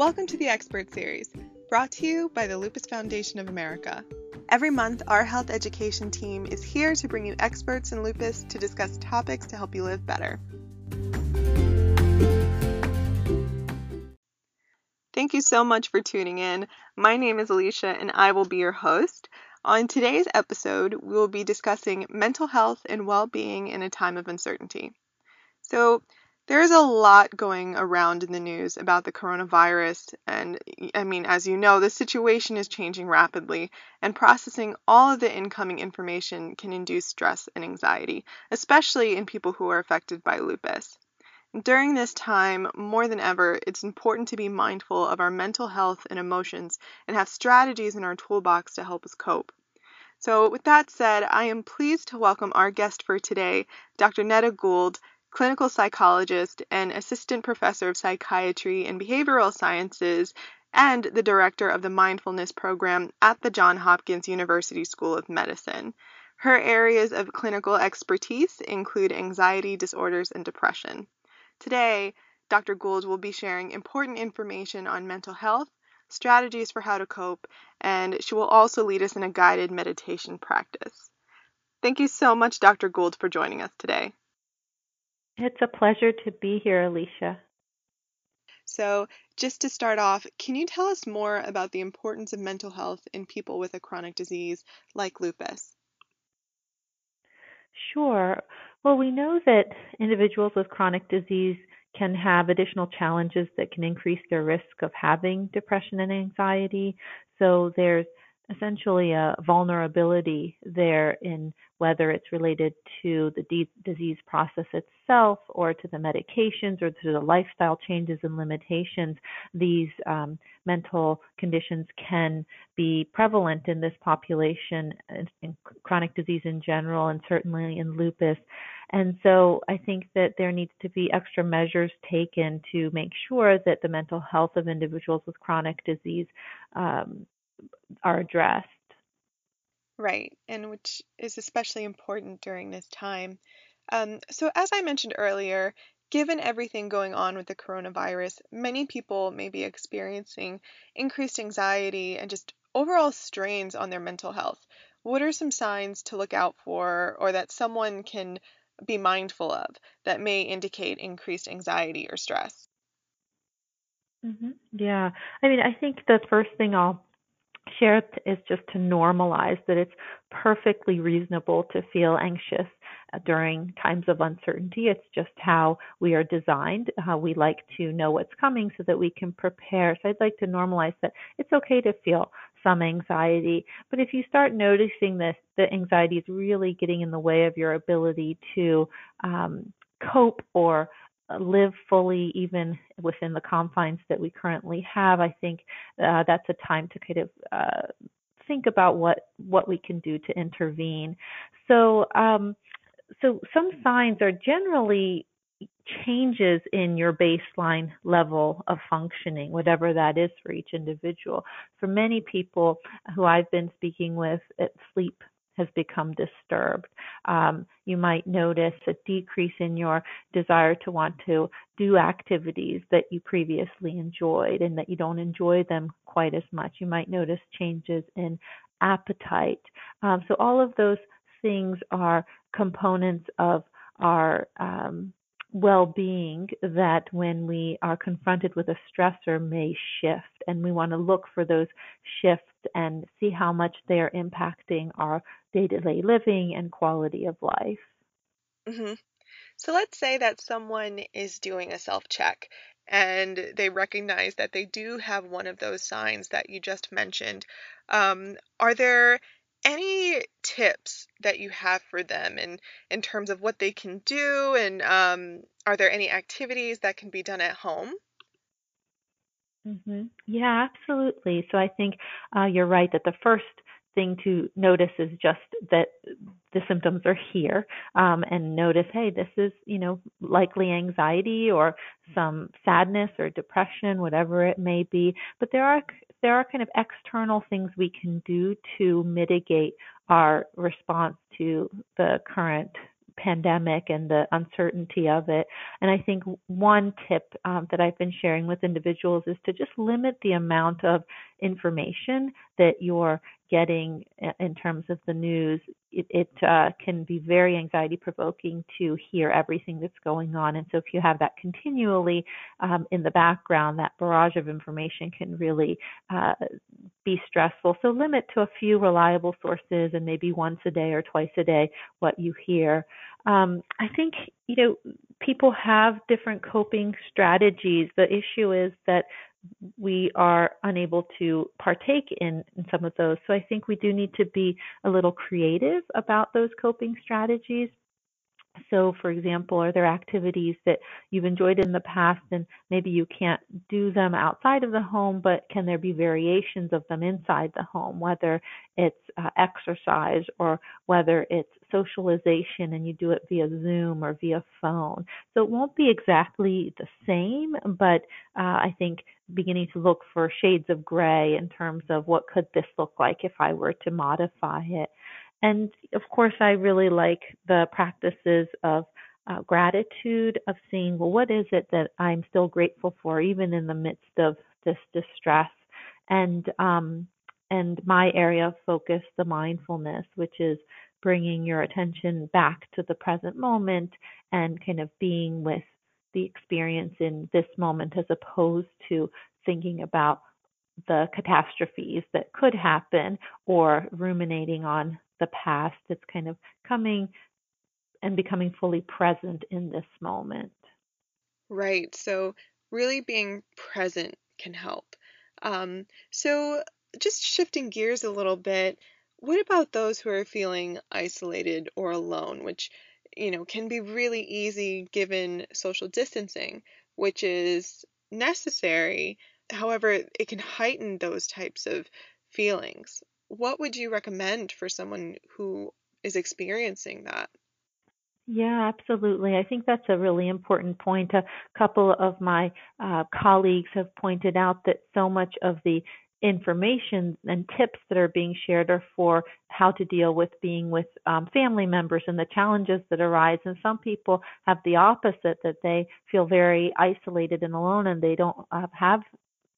Welcome to the Expert Series, brought to you by the Lupus Foundation of America. Every month, our health education team is here to bring you experts in lupus to discuss topics to help you live better. Thank you so much for tuning in. My name is Alicia and I will be your host. On today's episode, we will be discussing mental health and well being in a time of uncertainty. So, there's a lot going around in the news about the coronavirus, and I mean, as you know, the situation is changing rapidly, and processing all of the incoming information can induce stress and anxiety, especially in people who are affected by lupus. During this time, more than ever, it's important to be mindful of our mental health and emotions and have strategies in our toolbox to help us cope. So, with that said, I am pleased to welcome our guest for today, Dr. Neda Gould, clinical psychologist and assistant professor of psychiatry and behavioral sciences, and the director of the mindfulness program at the Johns Hopkins University School of Medicine. Her areas of clinical expertise include anxiety disorders and depression. Today, Dr. Gould will be sharing important information on mental health, strategies for how to cope, and she will also lead us in a guided meditation practice. Thank you so much, Dr. Gould, for joining us today. It's a pleasure to be here, Alicia. So, just to start off, can you tell us more about the importance of mental health in people with a chronic disease like lupus? Sure. Well, we know that individuals with chronic disease can have additional challenges that can increase their risk of having depression and anxiety. So, there's essentially a vulnerability there in whether it's related to the disease process itself or to the medications or to the lifestyle changes and limitations. These um, mental conditions can be prevalent in this population, in chronic disease in general, and certainly in lupus. And so I think that there needs to be extra measures taken to make sure that the mental health of individuals with chronic disease um, are addressed. Right, and which is especially important during this time. Um, so, as I mentioned earlier, given everything going on with the coronavirus, many people may be experiencing increased anxiety and just overall strains on their mental health. What are some signs to look out for or that someone can be mindful of that may indicate increased anxiety or stress? Mm-hmm. Yeah, I mean, I think the first thing I'll share is just to normalize that it's perfectly reasonable to feel anxious uh, during times of uncertainty. It's just how we are designed, how we like to know what's coming so that we can prepare. So I'd like to normalize that it's okay to feel some anxiety. But if you start noticing this, the anxiety is really getting in the way of your ability to um, cope or live fully even within the confines that we currently have, I think uh, that's a time to kind of uh, think about what what we can do to intervene. So um, so some signs are generally changes in your baseline level of functioning, whatever that is for each individual. For many people who I've been speaking with, sleep has become disturbed. Um, you might notice a decrease in your desire to want to do activities that you previously enjoyed and that you don't enjoy them quite as much. You might notice changes in appetite. Um, so, all of those things are components of our um, well being that when we are confronted with a stressor may shift. And we want to look for those shifts and see how much they are impacting our day to day living and quality of life. Mm-hmm. So let's say that someone is doing a self check and they recognize that they do have one of those signs that you just mentioned. Um, are there any tips that you have for them in in terms of what they can do and um, are there any activities that can be done at home? Hmm Yeah, absolutely. So I think uh, you're right that the first thing to notice is just that the symptoms are here um, and notice hey this is you know likely anxiety or some sadness or depression whatever it may be. But there are there are kind of external things we can do to mitigate our response to the current pandemic and the uncertainty of it. And I think one tip um, that I've been sharing with individuals is to just limit the amount of information that you're getting in terms of the news. It, it uh, can be very anxiety provoking to hear everything that's going on. And so if you have that continually um, in the background, that barrage of information can really uh, be stressful. So limit to a few reliable sources and maybe once a day or twice a day what you hear. Um, I think, you know, people have different coping strategies. The issue is that we are unable to partake in, in some of those. So I think we do need to be a little creative about those coping strategies. So, for example, are there activities that you've enjoyed in the past and maybe you can't do them outside of the home, but can there be variations of them inside the home, whether it's uh, exercise or whether it's socialization and you do it via Zoom or via phone? So, it won't be exactly the same, but uh, I think beginning to look for shades of gray in terms of what could this look like if I were to modify it. And of course, I really like the practices of uh, gratitude, of seeing, well, what is it that I'm still grateful for, even in the midst of this distress? And um, and my area of focus, the mindfulness, which is bringing your attention back to the present moment and kind of being with the experience in this moment as opposed to thinking about the catastrophes that could happen or ruminating on the past. It's kind of coming and becoming fully present in this moment. Right. So, really being present can help. Um, so, just shifting gears a little bit, what about those who are feeling isolated or alone, which you know can be really easy given social distancing, which is necessary. However, it can heighten those types of feelings what would you recommend for someone who is experiencing that? Yeah, absolutely. I think that's a really important point. A couple of my uh, colleagues have pointed out that so much of the information and tips that are being shared are for how to deal with being with um, family members and the challenges that arise. And some people have the opposite, that they feel very isolated and alone and they don't uh, have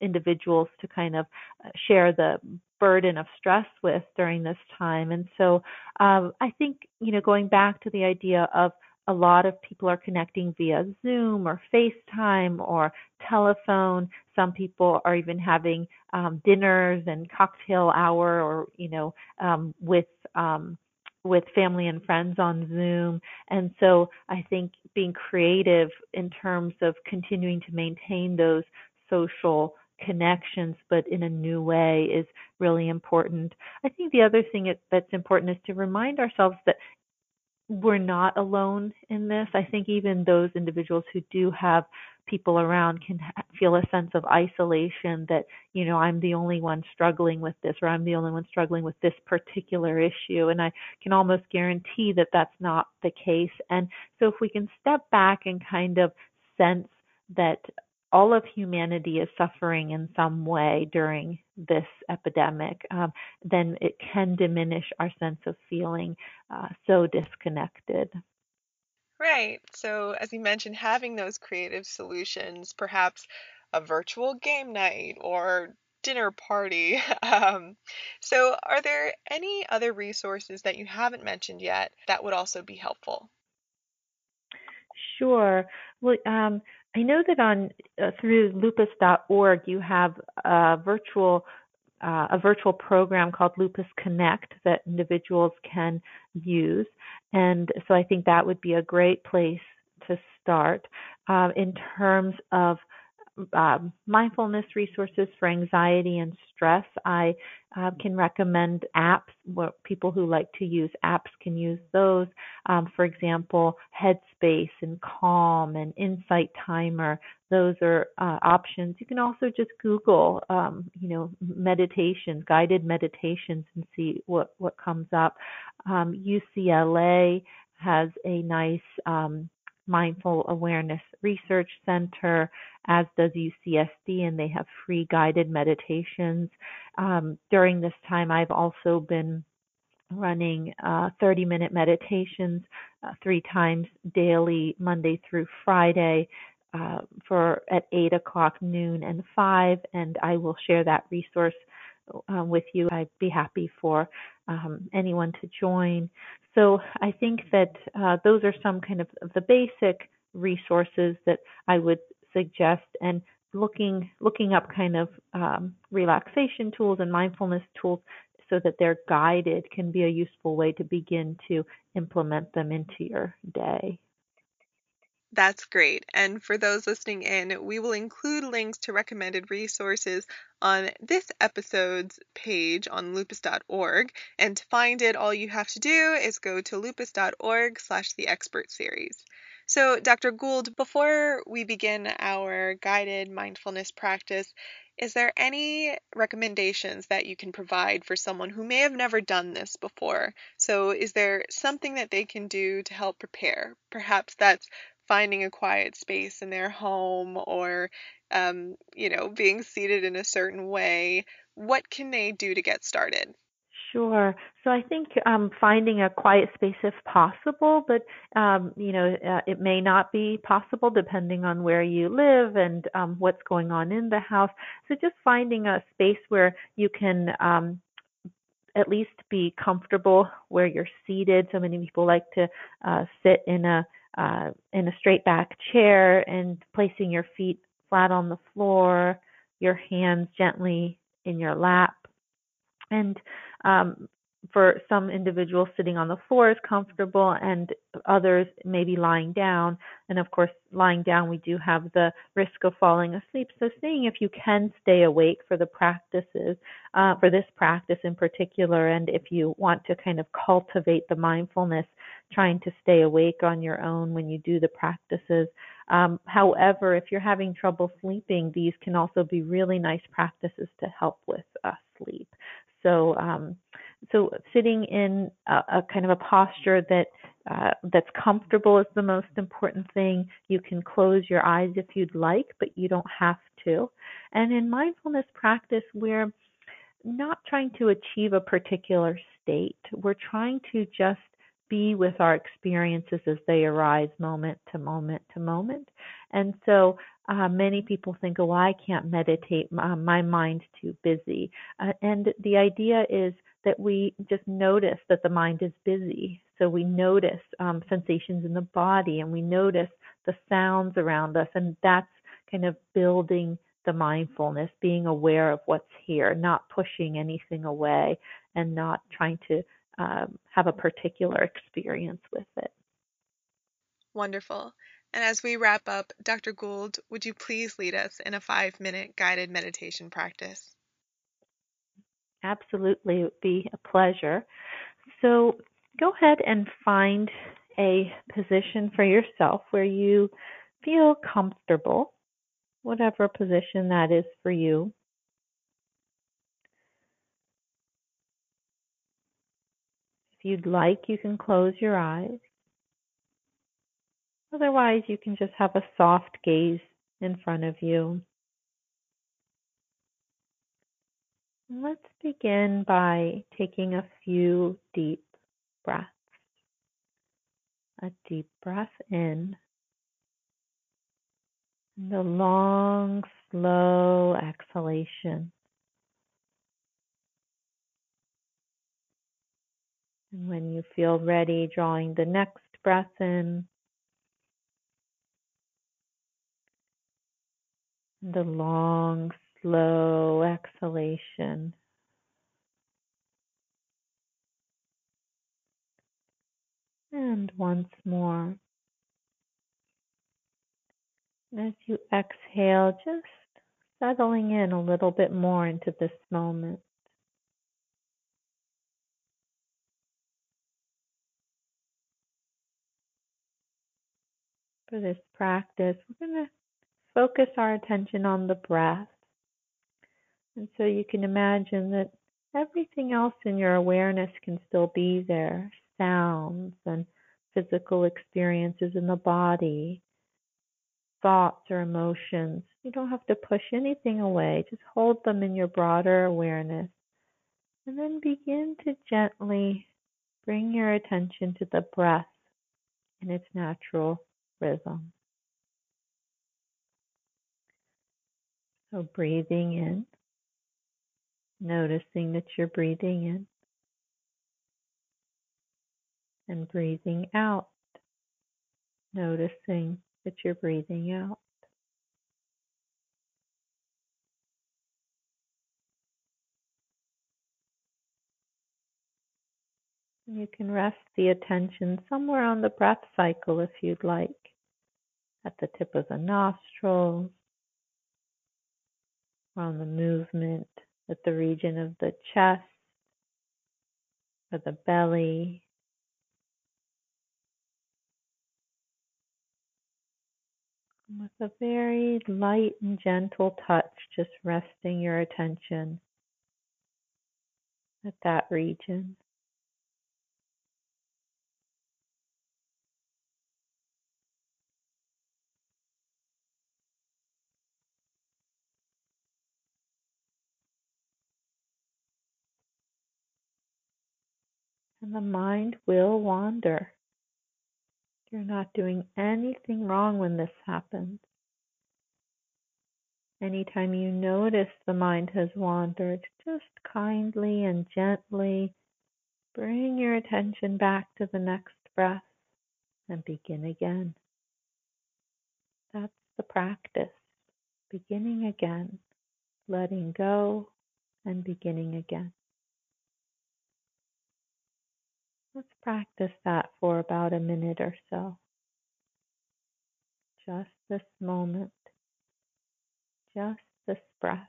individuals to kind of uh, share the burden of stress with during this time. And so um, I think, you know, going back to the idea of a lot of people are connecting via Zoom or FaceTime or telephone. Some people are even having um, dinners and cocktail hour or, you know, um, with um, with family and friends on Zoom. And so I think being creative in terms of continuing to maintain those social connections, but in a new way is really important. I think the other thing that's important is to remind ourselves that we're not alone in this. I think even those individuals who do have people around can feel a sense of isolation that, you know, I'm the only one struggling with this or I'm the only one struggling with this particular issue. And I can almost guarantee that that's not the case. And so if we can step back and kind of sense that all of humanity is suffering in some way during this epidemic, um, then it can diminish our sense of feeling uh, so disconnected. Right. So, as you mentioned, having those creative solutions, perhaps a virtual game night or dinner party. Um, so, are there any other resources that you haven't mentioned yet that would also be helpful? Sure. Well, um, I know that on uh, through lupus.org you have a virtual uh, a virtual program called Lupus Connect that individuals can use, and so I think that would be a great place to start. Uh, in terms of um, mindfulness resources for anxiety and stress. I uh, can recommend apps. What people who like to use apps can use those. Um, for example, Headspace and Calm and Insight Timer. Those are uh, options. You can also just Google, um, you know, meditations, guided meditations, and see what what comes up. UCLA um, has a nice um, Mindful Awareness Research Center, as does UCSD, and they have free guided meditations. Um, during this time, I've also been running uh, 30 minute meditations uh, three times daily, Monday through Friday. Uh, for at 8 o'clock, noon, and 5, and I will share that resource uh, with you. I'd be happy for um, anyone to join. So I think that uh, those are some kind of, of the basic resources that I would suggest, and looking looking up kind of um, relaxation tools and mindfulness tools so that they're guided can be a useful way to begin to implement them into your day. That's great. And for those listening in, we will include links to recommended resources on this episode's page on lupus.org. And to find it, all you have to do is go to lupus.org slash the expert series. So, Dr. Gould, before we begin our guided mindfulness practice, is there any recommendations that you can provide for someone who may have never done this before? So, is there something that they can do to help prepare? Perhaps that's finding a quiet space in their home or, um, you know, being seated in a certain way. What can they do to get started? Sure. So I think um, finding a quiet space if possible, but um, you know uh, it may not be possible depending on where you live and um, what's going on in the house. So just finding a space where you can um, at least be comfortable where you're seated. So many people like to uh, sit in a uh, in a straight back chair and placing your feet flat on the floor, your hands gently in your lap, and um, for some individuals, sitting on the floor is comfortable, and others maybe lying down. And of course, lying down, we do have the risk of falling asleep. So, seeing if you can stay awake for the practices, uh, for this practice in particular, and if you want to kind of cultivate the mindfulness, trying to stay awake on your own when you do the practices. Um, however, if you're having trouble sleeping, these can also be really nice practices to help with uh, sleep. So, um, so sitting in a, a, kind of a posture that uh, that's comfortable is the most important thing. You can close your eyes if you'd like, but you don't have to. And in mindfulness practice, we're not trying to achieve a particular state. We're trying to just be with our experiences as they arise moment to moment to moment. And so uh, many people think, oh, I can't meditate, my, my mind's too busy. Uh, and the idea is that we just notice that the mind is busy. So we notice um, sensations in the body and we notice the sounds around us, and that's kind of building the mindfulness, being aware of what's here, not pushing anything away and not trying to um, have a particular experience with it. Wonderful. And as we wrap up, Dr. Gould, would you please lead us in a five minute guided meditation practice? Absolutely, it would be a pleasure. So go ahead and find a position for yourself where you feel comfortable, whatever position that is for you. You'd like, you can close your eyes. Otherwise, you can just have a soft gaze in front of you. Let's begin by taking a few deep breaths. A deep breath in, and a long, slow exhalation. And when you feel ready, drawing the next breath in. The long, slow exhalation. And once more. As you exhale, just settling in a little bit more into this moment. For this practice, we're going to focus our attention on the breath. And so you can imagine that everything else in your awareness can still be there sounds and physical experiences in the body, thoughts or emotions. You don't have to push anything away, just hold them in your broader awareness. And then begin to gently bring your attention to the breath in its natural rhythm. So breathing in, noticing that you're breathing in, and breathing out, noticing that you're breathing out. You can rest the attention somewhere on the breath cycle if you'd like, at the tip of the nostrils, on the movement at the region of the chest or the belly. With a very light and gentle touch, just resting your attention at that region. And the mind will wander. You're not doing anything wrong when this happens. Anytime you notice the mind has wandered, just kindly and gently bring your attention back to the next breath and begin again. That's the practice. Beginning again, letting go and beginning again. Let's practice that for about a minute or so. Just this moment, just this breath.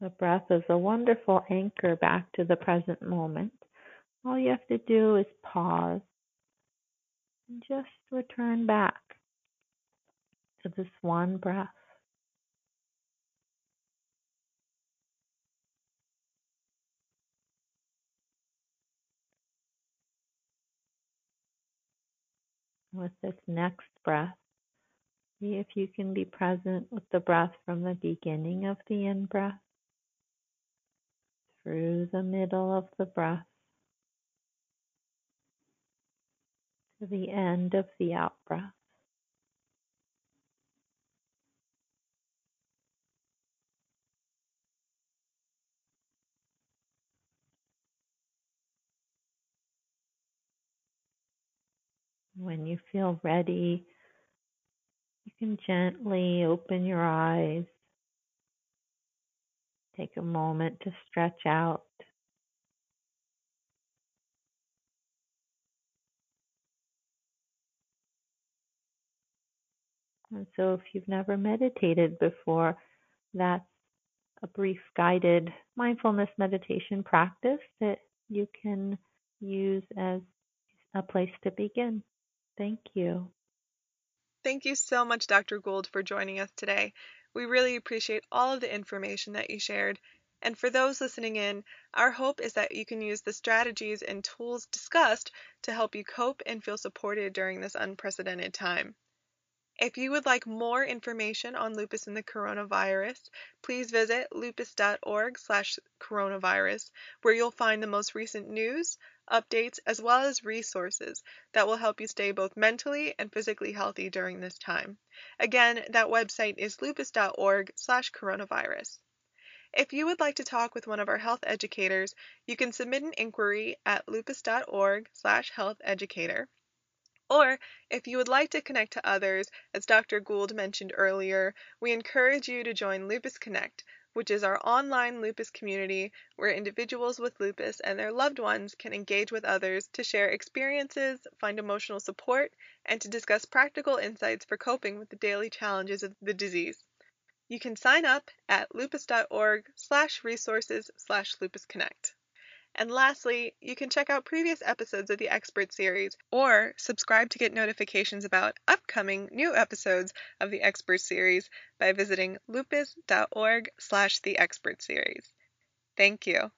The breath is a wonderful anchor back to the present moment. All you have to do is pause and just return back to this one breath. With this next breath, see if you can be present with the breath from the beginning of the in breath through the middle of the breath to the end of the out breath. When you feel ready, you can gently open your eyes Take a moment to stretch out. And so, if you've never meditated before, that's a brief guided mindfulness meditation practice that you can use as a place to begin. Thank you. Thank you so much, Dr. Gould, for joining us today. We really appreciate all of the information that you shared. And for those listening in, our hope is that you can use the strategies and tools discussed to help you cope and feel supported during this unprecedented time. If you would like more information on lupus and the coronavirus, please visit lupus.org/coronavirus where you'll find the most recent news, updates, as well as resources that will help you stay both mentally and physically healthy during this time. Again, that website is lupus.org/coronavirus. If you would like to talk with one of our health educators, you can submit an inquiry at lupus.org/healtheducator. Or, if you would like to connect to others, as Dr. Gould mentioned earlier, we encourage you to join Lupus Connect, which is our online lupus community where individuals with lupus and their loved ones can engage with others to share experiences, find emotional support, and to discuss practical insights for coping with the daily challenges of the disease. You can sign up at lupus.org slash resources slash lupusconnect. And lastly, you can check out previous episodes of the Expert Series or subscribe to get notifications about upcoming new episodes of the Expert Series by visiting lupus.org slash the expert series. Thank you.